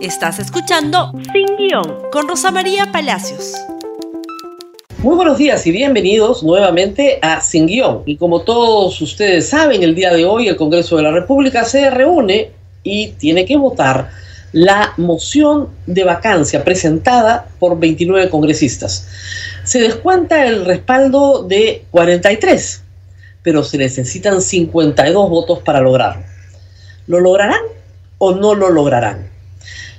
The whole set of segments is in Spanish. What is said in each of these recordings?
Estás escuchando Sin Guión con Rosa María Palacios. Muy buenos días y bienvenidos nuevamente a Sin Guión. Y como todos ustedes saben, el día de hoy el Congreso de la República se reúne y tiene que votar la moción de vacancia presentada por 29 congresistas. Se descuenta el respaldo de 43, pero se necesitan 52 votos para lograrlo. ¿Lo lograrán o no lo lograrán?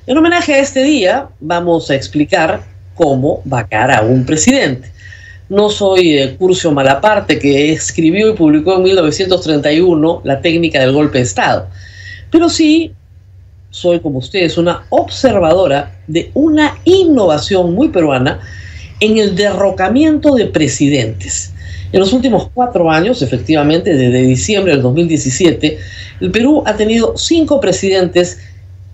En homenaje a este día, vamos a explicar cómo vacar a un presidente. No soy de Curcio Malaparte, que escribió y publicó en 1931 la técnica del golpe de Estado, pero sí soy, como ustedes, una observadora de una innovación muy peruana en el derrocamiento de presidentes. En los últimos cuatro años, efectivamente, desde diciembre del 2017, el Perú ha tenido cinco presidentes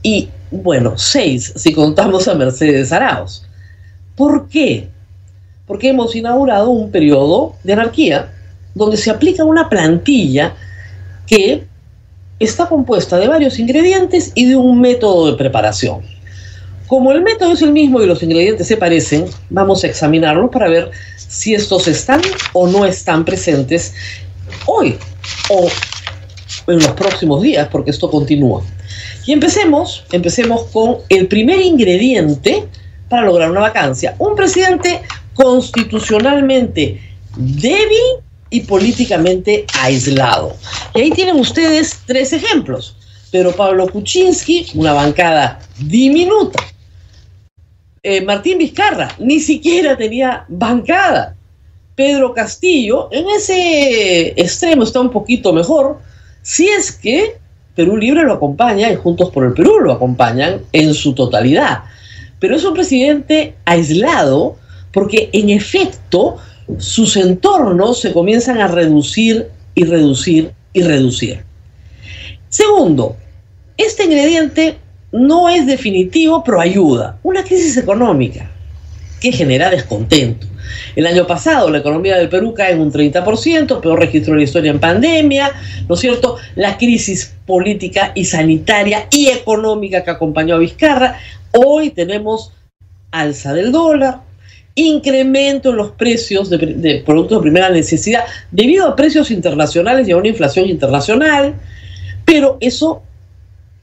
y bueno, seis si contamos a Mercedes Arauz. ¿Por qué? Porque hemos inaugurado un periodo de anarquía donde se aplica una plantilla que está compuesta de varios ingredientes y de un método de preparación. Como el método es el mismo y los ingredientes se parecen, vamos a examinarlos para ver si estos están o no están presentes hoy o en los próximos días, porque esto continúa. Y empecemos, empecemos con el primer ingrediente para lograr una vacancia. Un presidente constitucionalmente débil y políticamente aislado. Y ahí tienen ustedes tres ejemplos. Pero Pablo Kuczynski, una bancada diminuta. Eh, Martín Vizcarra, ni siquiera tenía bancada. Pedro Castillo, en ese extremo está un poquito mejor, si es que Perú Libre lo acompaña y Juntos por el Perú lo acompañan en su totalidad. Pero es un presidente aislado porque en efecto sus entornos se comienzan a reducir y reducir y reducir. Segundo, este ingrediente no es definitivo, pero ayuda. Una crisis económica que genera descontento. El año pasado la economía del Perú cae en un 30%, peor registro de la historia en pandemia, ¿no es cierto? La crisis política y sanitaria y económica que acompañó a Vizcarra. Hoy tenemos alza del dólar, incremento en los precios de, de, productos de primera necesidad debido a precios internacionales y a una inflación internacional, pero eso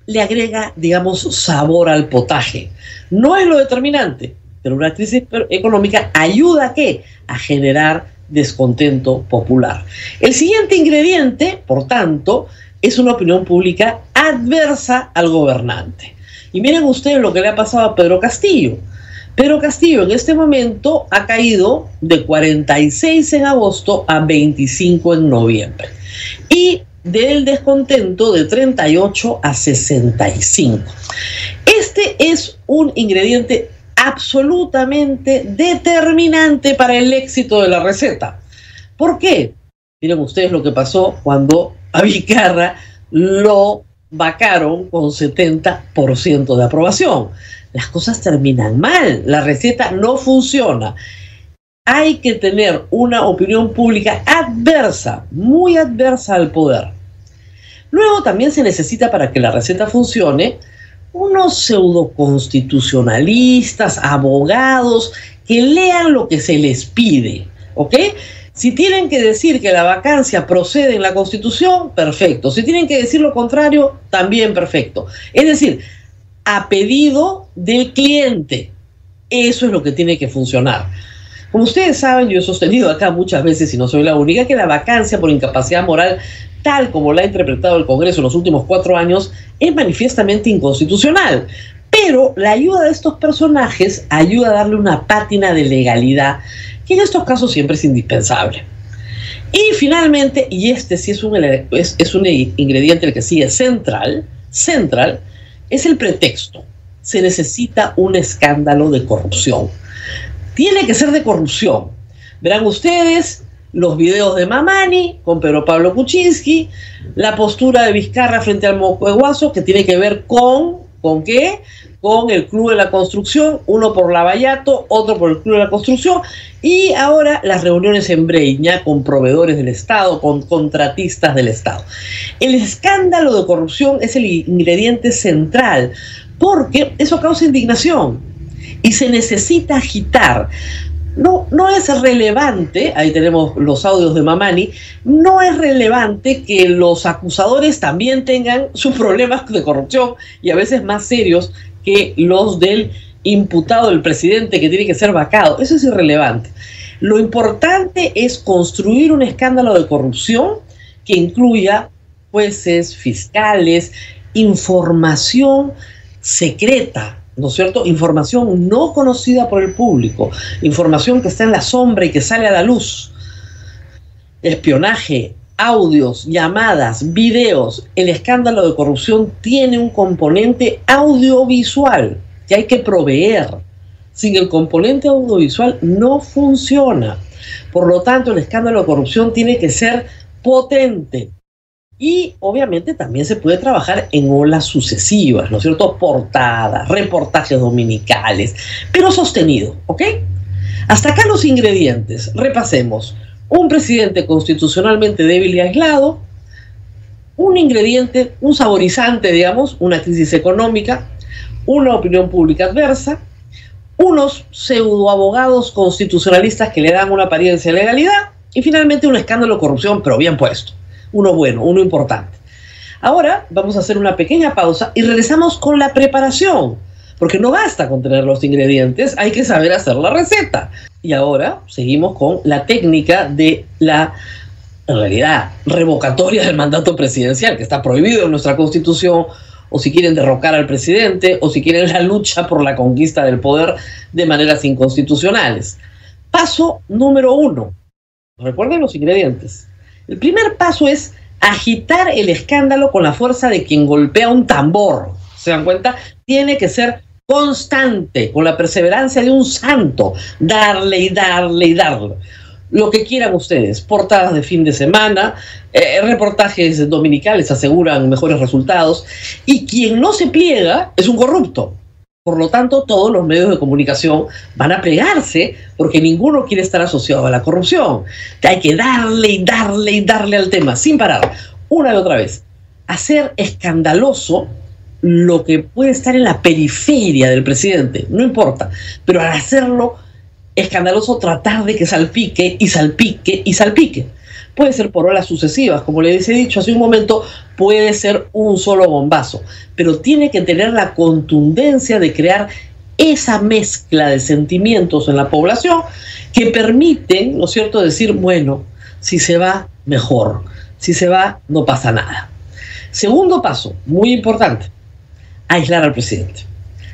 le agrega, digamos, sabor al potaje. No es lo determinante, pero una crisis económica ayuda a qué? A generar descontento popular. El siguiente ingrediente, por tanto, es una opinión pública adversa al gobernante. Y miren ustedes lo que le ha pasado a Pedro Castillo. Pedro Castillo en este momento ha caído de 46 en agosto a 25 en noviembre. Y del descontento de 38 a 65. Este es un ingrediente absolutamente determinante para el éxito de la receta. ¿Por qué? Miren ustedes lo que pasó cuando a Vicarra lo vacaron con 70% de aprobación. Las cosas terminan mal, la receta no funciona. Hay que tener una opinión pública adversa, muy adversa al poder. Luego también se necesita para que la receta funcione unos pseudoconstitucionalistas, abogados, que lean lo que se les pide, ¿ok? Si tienen que decir que la vacancia procede en la Constitución, perfecto. Si tienen que decir lo contrario, también perfecto. Es decir, a pedido del cliente. Eso es lo que tiene que funcionar. Como ustedes saben, yo he sostenido acá muchas veces, y no soy la única, que la vacancia por incapacidad moral tal como la ha interpretado el Congreso en los últimos cuatro años, es manifiestamente inconstitucional. Pero la ayuda de estos personajes ayuda a darle una pátina de legalidad, que en estos casos siempre es indispensable. Y finalmente, y este sí es un, es, un ingrediente el que sigue central, central, es el pretexto. Se necesita un escándalo de corrupción. Tiene que ser de corrupción. Verán ustedes, los videos de Mamani con Pedro Pablo Kuczynski, la postura de Vizcarra frente al Moco Guaso, que tiene que ver con ¿Con qué? Con el Club de la Construcción, uno por Lavallato, otro por el Club de la Construcción, y ahora las reuniones en Breña con proveedores del Estado, con contratistas del Estado. El escándalo de corrupción es el ingrediente central, porque eso causa indignación y se necesita agitar no, no es relevante, ahí tenemos los audios de Mamani, no es relevante que los acusadores también tengan sus problemas de corrupción y a veces más serios que los del imputado del presidente que tiene que ser vacado. Eso es irrelevante. Lo importante es construir un escándalo de corrupción que incluya jueces, fiscales, información secreta ¿no es cierto? Información no conocida por el público, información que está en la sombra y que sale a la luz. Espionaje, audios, llamadas, videos. El escándalo de corrupción tiene un componente audiovisual que hay que proveer. Sin el componente audiovisual no funciona. Por lo tanto, el escándalo de corrupción tiene que ser potente, y obviamente también se puede trabajar en olas sucesivas, ¿no es cierto? Portadas, reportajes dominicales, pero sostenido, ¿ok? Hasta acá los ingredientes. Repasemos. Un presidente constitucionalmente débil y aislado, un ingrediente, un saborizante, digamos, una crisis económica, una opinión pública adversa, unos pseudoabogados constitucionalistas que le dan una apariencia de legalidad y finalmente un escándalo de corrupción, pero bien puesto uno bueno, uno importante. Ahora vamos a hacer una pequeña pausa y regresamos con la preparación, porque no basta con tener los ingredientes, hay que saber hacer la receta. Y ahora seguimos con la técnica de la, en realidad, revocatoria del mandato presidencial, que está prohibido en nuestra constitución, o si quieren derrocar al presidente, o si quieren la lucha por la conquista del poder de maneras inconstitucionales. Paso número uno. Recuerden los ingredientes. El primer paso es agitar el escándalo con la fuerza de quien golpea un tambor. ¿Se dan cuenta? Tiene que ser constante, con la perseverancia de un santo, darle y darle y darle. Lo que quieran ustedes, portadas de fin de semana, eh, reportajes dominicales aseguran mejores resultados, y quien no se pliega es un corrupto. Por lo tanto, todos los medios de comunicación van a plegarse porque ninguno quiere estar asociado a la corrupción. Hay que darle y darle y darle al tema sin parar, una y otra vez. Hacer escandaloso lo que puede estar en la periferia del presidente, no importa, pero al hacerlo escandaloso tratar de que salpique y salpique y salpique puede ser por olas sucesivas, como les he dicho hace un momento, puede ser un solo bombazo, pero tiene que tener la contundencia de crear esa mezcla de sentimientos en la población que permiten, ¿no cierto?, decir, bueno, si se va, mejor, si se va, no pasa nada. Segundo paso, muy importante, aislar al presidente.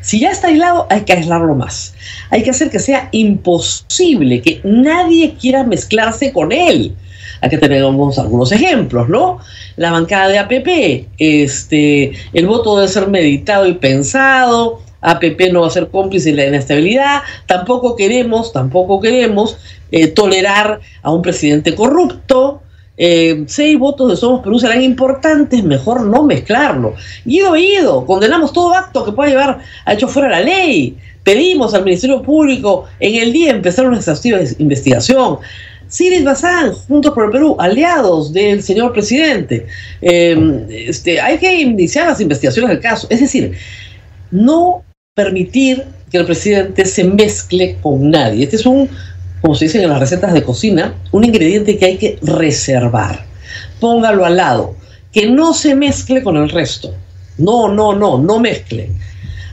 Si ya está aislado, hay que aislarlo más. Hay que hacer que sea imposible, que nadie quiera mezclarse con él. Aquí tenemos algunos ejemplos, ¿no? La bancada de APP, este, el voto debe ser meditado y pensado, APP no va a ser cómplice de la inestabilidad, tampoco queremos, tampoco queremos eh, tolerar a un presidente corrupto, eh, seis votos de Somos Perú serán importantes, mejor no mezclarlo. Ido, ido, condenamos todo acto que pueda llevar a hecho fuera la ley. Pedimos al Ministerio Público en el día empezar una exhaustiva investigación. Siris Bazán, Juntos por el Perú, aliados del señor presidente. Em, este, hay que iniciar las investigaciones del caso. Es decir, no permitir que el presidente se mezcle con nadie. Este es un, como se dice en las recetas de cocina, un ingrediente que hay que reservar. Póngalo al lado. Que no se mezcle con el resto. No, no, no, no mezcle.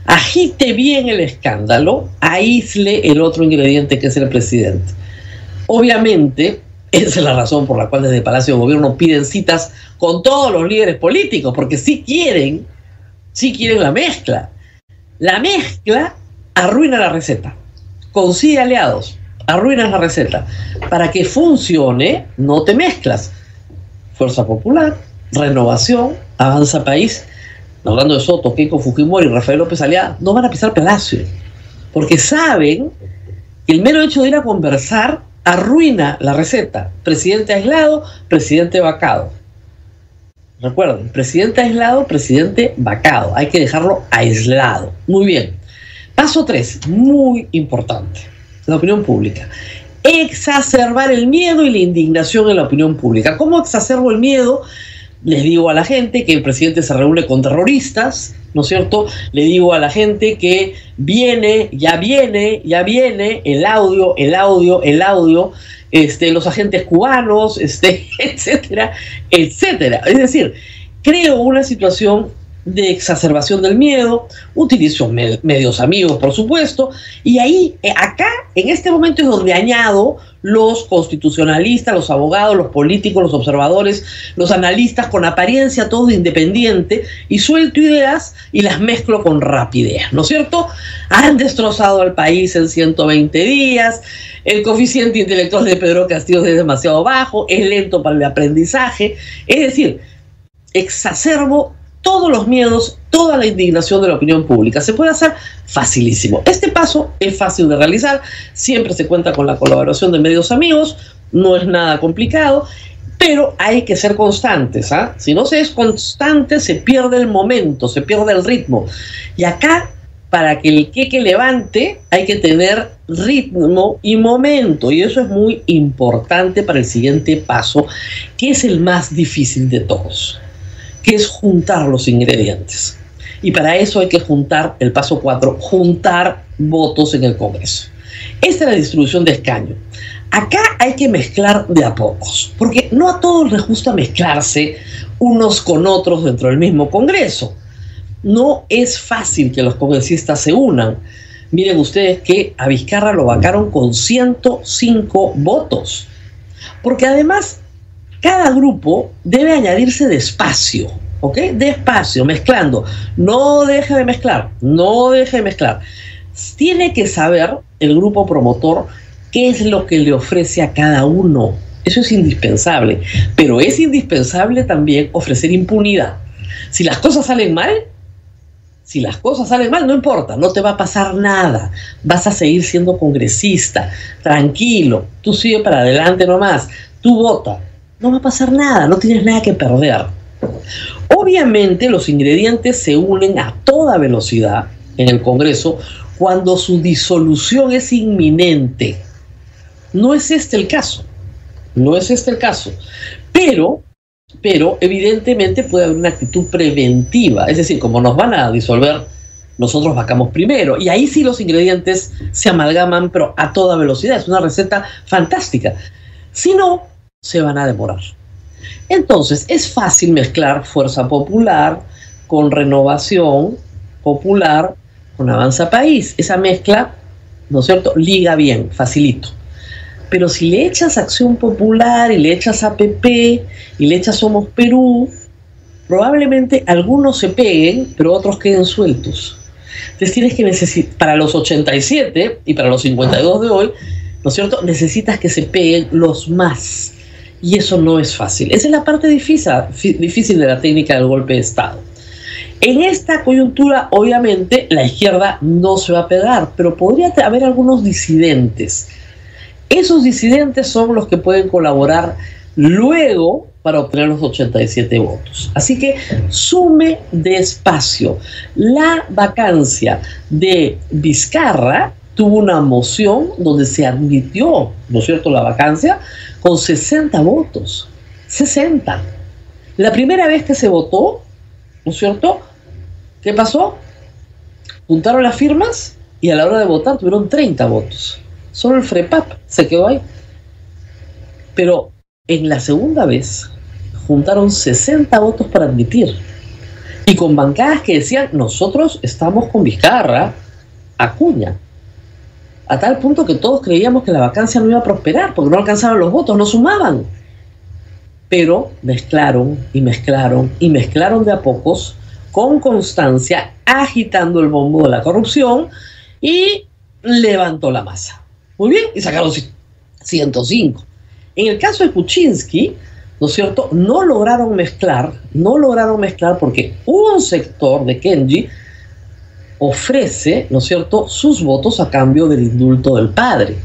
Agite bien el escándalo, aísle el otro ingrediente que es el presidente. Obviamente, esa es la razón por la cual desde Palacio de Gobierno piden citas con todos los líderes políticos, porque sí quieren, sí quieren la mezcla. La mezcla arruina la receta, consigue aliados, arruinas la receta. Para que funcione, no te mezclas. Fuerza Popular, Renovación, Avanza País, hablando de Soto, Keiko Fujimori, Rafael López Aliada, no van a pisar Palacio, porque saben que el mero hecho de ir a conversar arruina la receta. Presidente aislado, presidente vacado. Recuerden, presidente aislado, presidente vacado. Hay que dejarlo aislado. Muy bien. Paso 3, muy importante. La opinión pública. Exacerbar el miedo y la indignación en la opinión pública. ¿Cómo exacerbo el miedo? Les digo a la gente que el presidente se reúne con terroristas, ¿no es cierto? Le digo a la gente que viene, ya viene, ya viene el audio, el audio, el audio, este, los agentes cubanos, este, etcétera, etcétera. Es decir, creo una situación de exacerbación del miedo, utilizo medios amigos, por supuesto, y ahí, eh, acá, en este momento es donde añado los constitucionalistas, los abogados, los políticos, los observadores, los analistas con apariencia todo independiente y suelto ideas y las mezclo con rapidez, ¿no es cierto? Han destrozado al país en 120 días, el coeficiente intelectual de Pedro Castillo es demasiado bajo, es lento para el aprendizaje, es decir, exacerbo todos los miedos, toda la indignación de la opinión pública. Se puede hacer facilísimo. Este paso es fácil de realizar, siempre se cuenta con la colaboración de medios amigos, no es nada complicado, pero hay que ser constantes. ¿ah? Si no se es constante, se pierde el momento, se pierde el ritmo. Y acá, para que el queque levante, hay que tener ritmo y momento. Y eso es muy importante para el siguiente paso, que es el más difícil de todos que es juntar los ingredientes. Y para eso hay que juntar, el paso 4, juntar votos en el Congreso. Esta es la distribución de escaño. Acá hay que mezclar de a pocos, porque no a todos les gusta mezclarse unos con otros dentro del mismo Congreso. No es fácil que los congresistas se unan. Miren ustedes que a Vizcarra lo vacaron con 105 votos. Porque además cada grupo debe añadirse despacio, ¿ok? Despacio, mezclando. No deje de mezclar, no deje de mezclar. Tiene que saber el grupo promotor qué es lo que le ofrece a cada uno. Eso es indispensable. Pero es indispensable también ofrecer impunidad. Si las cosas salen mal, si las cosas salen mal, no importa, no te va a pasar nada. Vas a seguir siendo congresista, tranquilo. Tú sigue para adelante nomás. Tú vota no va a pasar nada, no tienes nada que perder. Obviamente los ingredientes se unen a toda velocidad en el Congreso cuando su disolución es inminente. No es este el caso, no es este el caso, pero, pero evidentemente puede haber una actitud preventiva, es decir, como nos van a disolver, nosotros vacamos primero, y ahí sí los ingredientes se amalgaman, pero a toda velocidad, es una receta fantástica. Si no, se van a demorar. Entonces, es fácil mezclar fuerza popular con renovación popular con avanza país. Esa mezcla, ¿no es cierto?, liga bien, facilito. Pero si le echas acción popular y le echas APP y le echas Somos Perú, probablemente algunos se peguen, pero otros queden sueltos. Entonces tienes que necesitar, para los 87 y para los 52 de hoy, ¿no es cierto?, necesitas que se peguen los más y eso no es fácil. Esa es la parte difícil, difícil de la técnica del golpe de Estado. En esta coyuntura, obviamente, la izquierda no se va a pegar, pero podría haber algunos disidentes. Esos disidentes son los que pueden colaborar luego para obtener los 87 votos. Así que sume despacio. La vacancia de Vizcarra tuvo una moción donde se admitió, ¿no es cierto?, la vacancia con 60 votos. 60. La primera vez que se votó, ¿no es cierto? ¿Qué pasó? Juntaron las firmas y a la hora de votar tuvieron 30 votos. Solo el FREPAP se quedó ahí. Pero en la segunda vez juntaron 60 votos para admitir. Y con bancadas que decían, nosotros estamos con Vizcarra, Acuña, a tal punto que todos creíamos que la vacancia no iba a prosperar porque no alcanzaban los votos, no sumaban. Pero mezclaron y mezclaron y mezclaron de a pocos, con constancia, agitando el bombo de la corrupción y levantó la masa. Muy bien, y sacaron 105. En el caso de Kuczynski, ¿no es cierto? No lograron mezclar, no lograron mezclar porque un sector de Kenji ofrece, ¿no es cierto?, sus votos a cambio del indulto del padre.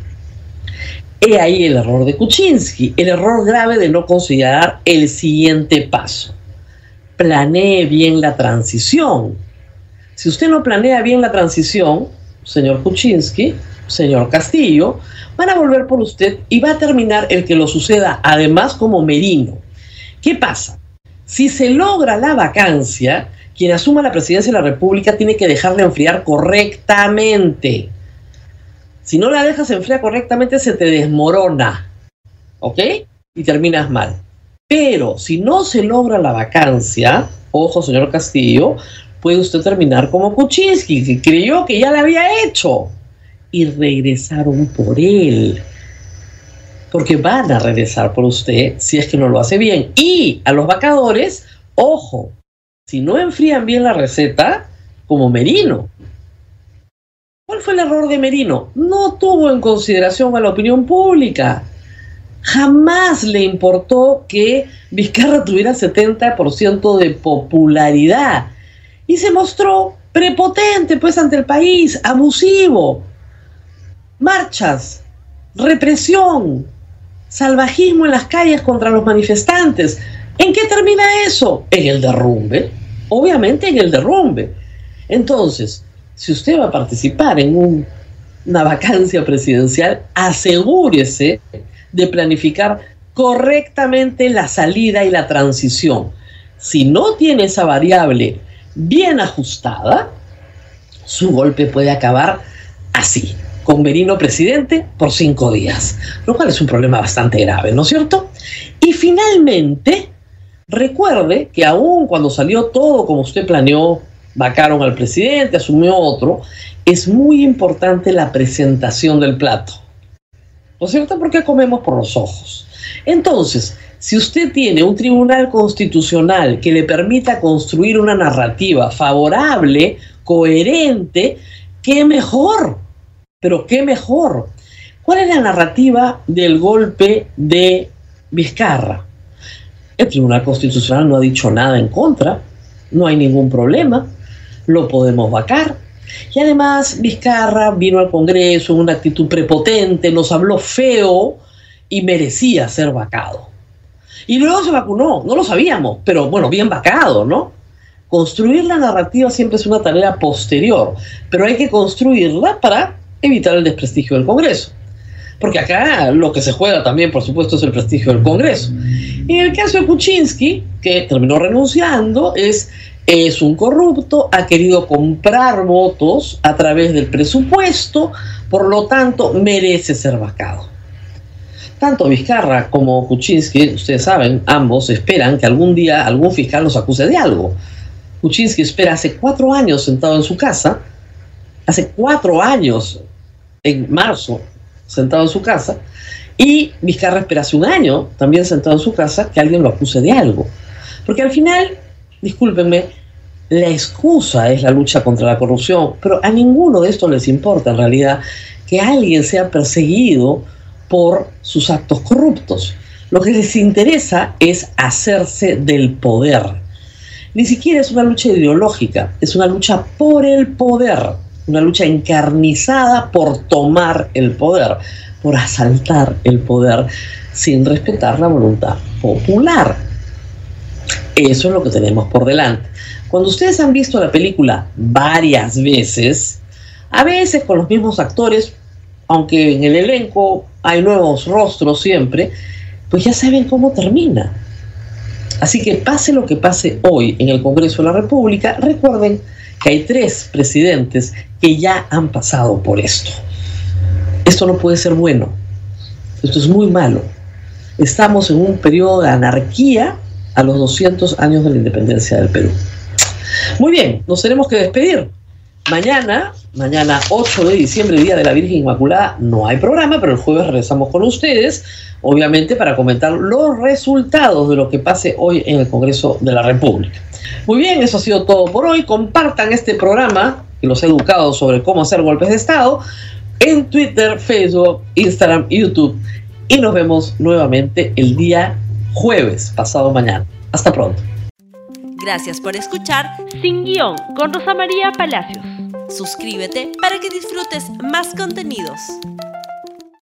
He ahí el error de Kuczynski, el error grave de no considerar el siguiente paso. planee bien la transición. Si usted no planea bien la transición, señor Kuczynski, señor Castillo, van a volver por usted y va a terminar el que lo suceda además como Merino. ¿Qué pasa? Si se logra la vacancia, quien asuma la presidencia de la República tiene que dejarla enfriar correctamente. Si no la dejas enfriar correctamente, se te desmorona. ¿Ok? Y terminas mal. Pero si no se logra la vacancia, ojo, señor Castillo, puede usted terminar como Kuczynski, que creyó que ya la había hecho. Y regresaron por él. Porque van a regresar por usted si es que no lo hace bien. Y a los vacadores, ojo, si no enfrían bien la receta, como Merino. ¿Cuál fue el error de Merino? No tuvo en consideración a la opinión pública. Jamás le importó que Vizcarra tuviera 70% de popularidad. Y se mostró prepotente pues ante el país, abusivo. Marchas, represión, salvajismo en las calles contra los manifestantes. ¿En qué termina eso? En el derrumbe obviamente en el derrumbe. Entonces, si usted va a participar en una vacancia presidencial, asegúrese de planificar correctamente la salida y la transición. Si no tiene esa variable bien ajustada, su golpe puede acabar así, con Merino presidente por cinco días, lo cual es un problema bastante grave, ¿no es cierto? Y finalmente, Recuerde que aún cuando salió todo como usted planeó, vacaron al presidente, asumió otro, es muy importante la presentación del plato. ¿No es cierto? Porque comemos por los ojos. Entonces, si usted tiene un tribunal constitucional que le permita construir una narrativa favorable, coherente, qué mejor. Pero qué mejor. ¿Cuál es la narrativa del golpe de Vizcarra? El Tribunal Constitucional no ha dicho nada en contra, no hay ningún problema, lo podemos vacar. Y además Vizcarra vino al Congreso en una actitud prepotente, nos habló feo y merecía ser vacado. Y luego se vacunó, no lo sabíamos, pero bueno, bien vacado, ¿no? Construir la narrativa siempre es una tarea posterior, pero hay que construirla para evitar el desprestigio del Congreso. Porque acá lo que se juega también, por supuesto, es el prestigio del Congreso. En el caso de Kuczynski, que terminó renunciando, es, es un corrupto, ha querido comprar votos a través del presupuesto, por lo tanto merece ser vacado. Tanto Vizcarra como Kuczynski, ustedes saben, ambos esperan que algún día algún fiscal los acuse de algo. Kuczynski espera hace cuatro años sentado en su casa, hace cuatro años, en marzo, sentado en su casa, y Vizcarra espera hace un año, también sentado en su casa, que alguien lo acuse de algo. Porque al final, discúlpenme, la excusa es la lucha contra la corrupción, pero a ninguno de estos les importa en realidad que alguien sea perseguido por sus actos corruptos. Lo que les interesa es hacerse del poder. Ni siquiera es una lucha ideológica, es una lucha por el poder, una lucha encarnizada por tomar el poder por asaltar el poder sin respetar la voluntad popular. Eso es lo que tenemos por delante. Cuando ustedes han visto la película varias veces, a veces con los mismos actores, aunque en el elenco hay nuevos rostros siempre, pues ya saben cómo termina. Así que pase lo que pase hoy en el Congreso de la República, recuerden que hay tres presidentes que ya han pasado por esto. Esto no puede ser bueno. Esto es muy malo. Estamos en un periodo de anarquía a los 200 años de la independencia del Perú. Muy bien, nos tenemos que despedir. Mañana, mañana 8 de diciembre, Día de la Virgen Inmaculada, no hay programa, pero el jueves regresamos con ustedes, obviamente para comentar los resultados de lo que pase hoy en el Congreso de la República. Muy bien, eso ha sido todo por hoy. Compartan este programa, que los he educado sobre cómo hacer golpes de Estado, en Twitter, Facebook, Instagram YouTube. Y nos vemos nuevamente el día jueves, pasado mañana. Hasta pronto. Gracias por escuchar Sin Guión con Rosa María Palacios. Suscríbete para que disfrutes más contenidos.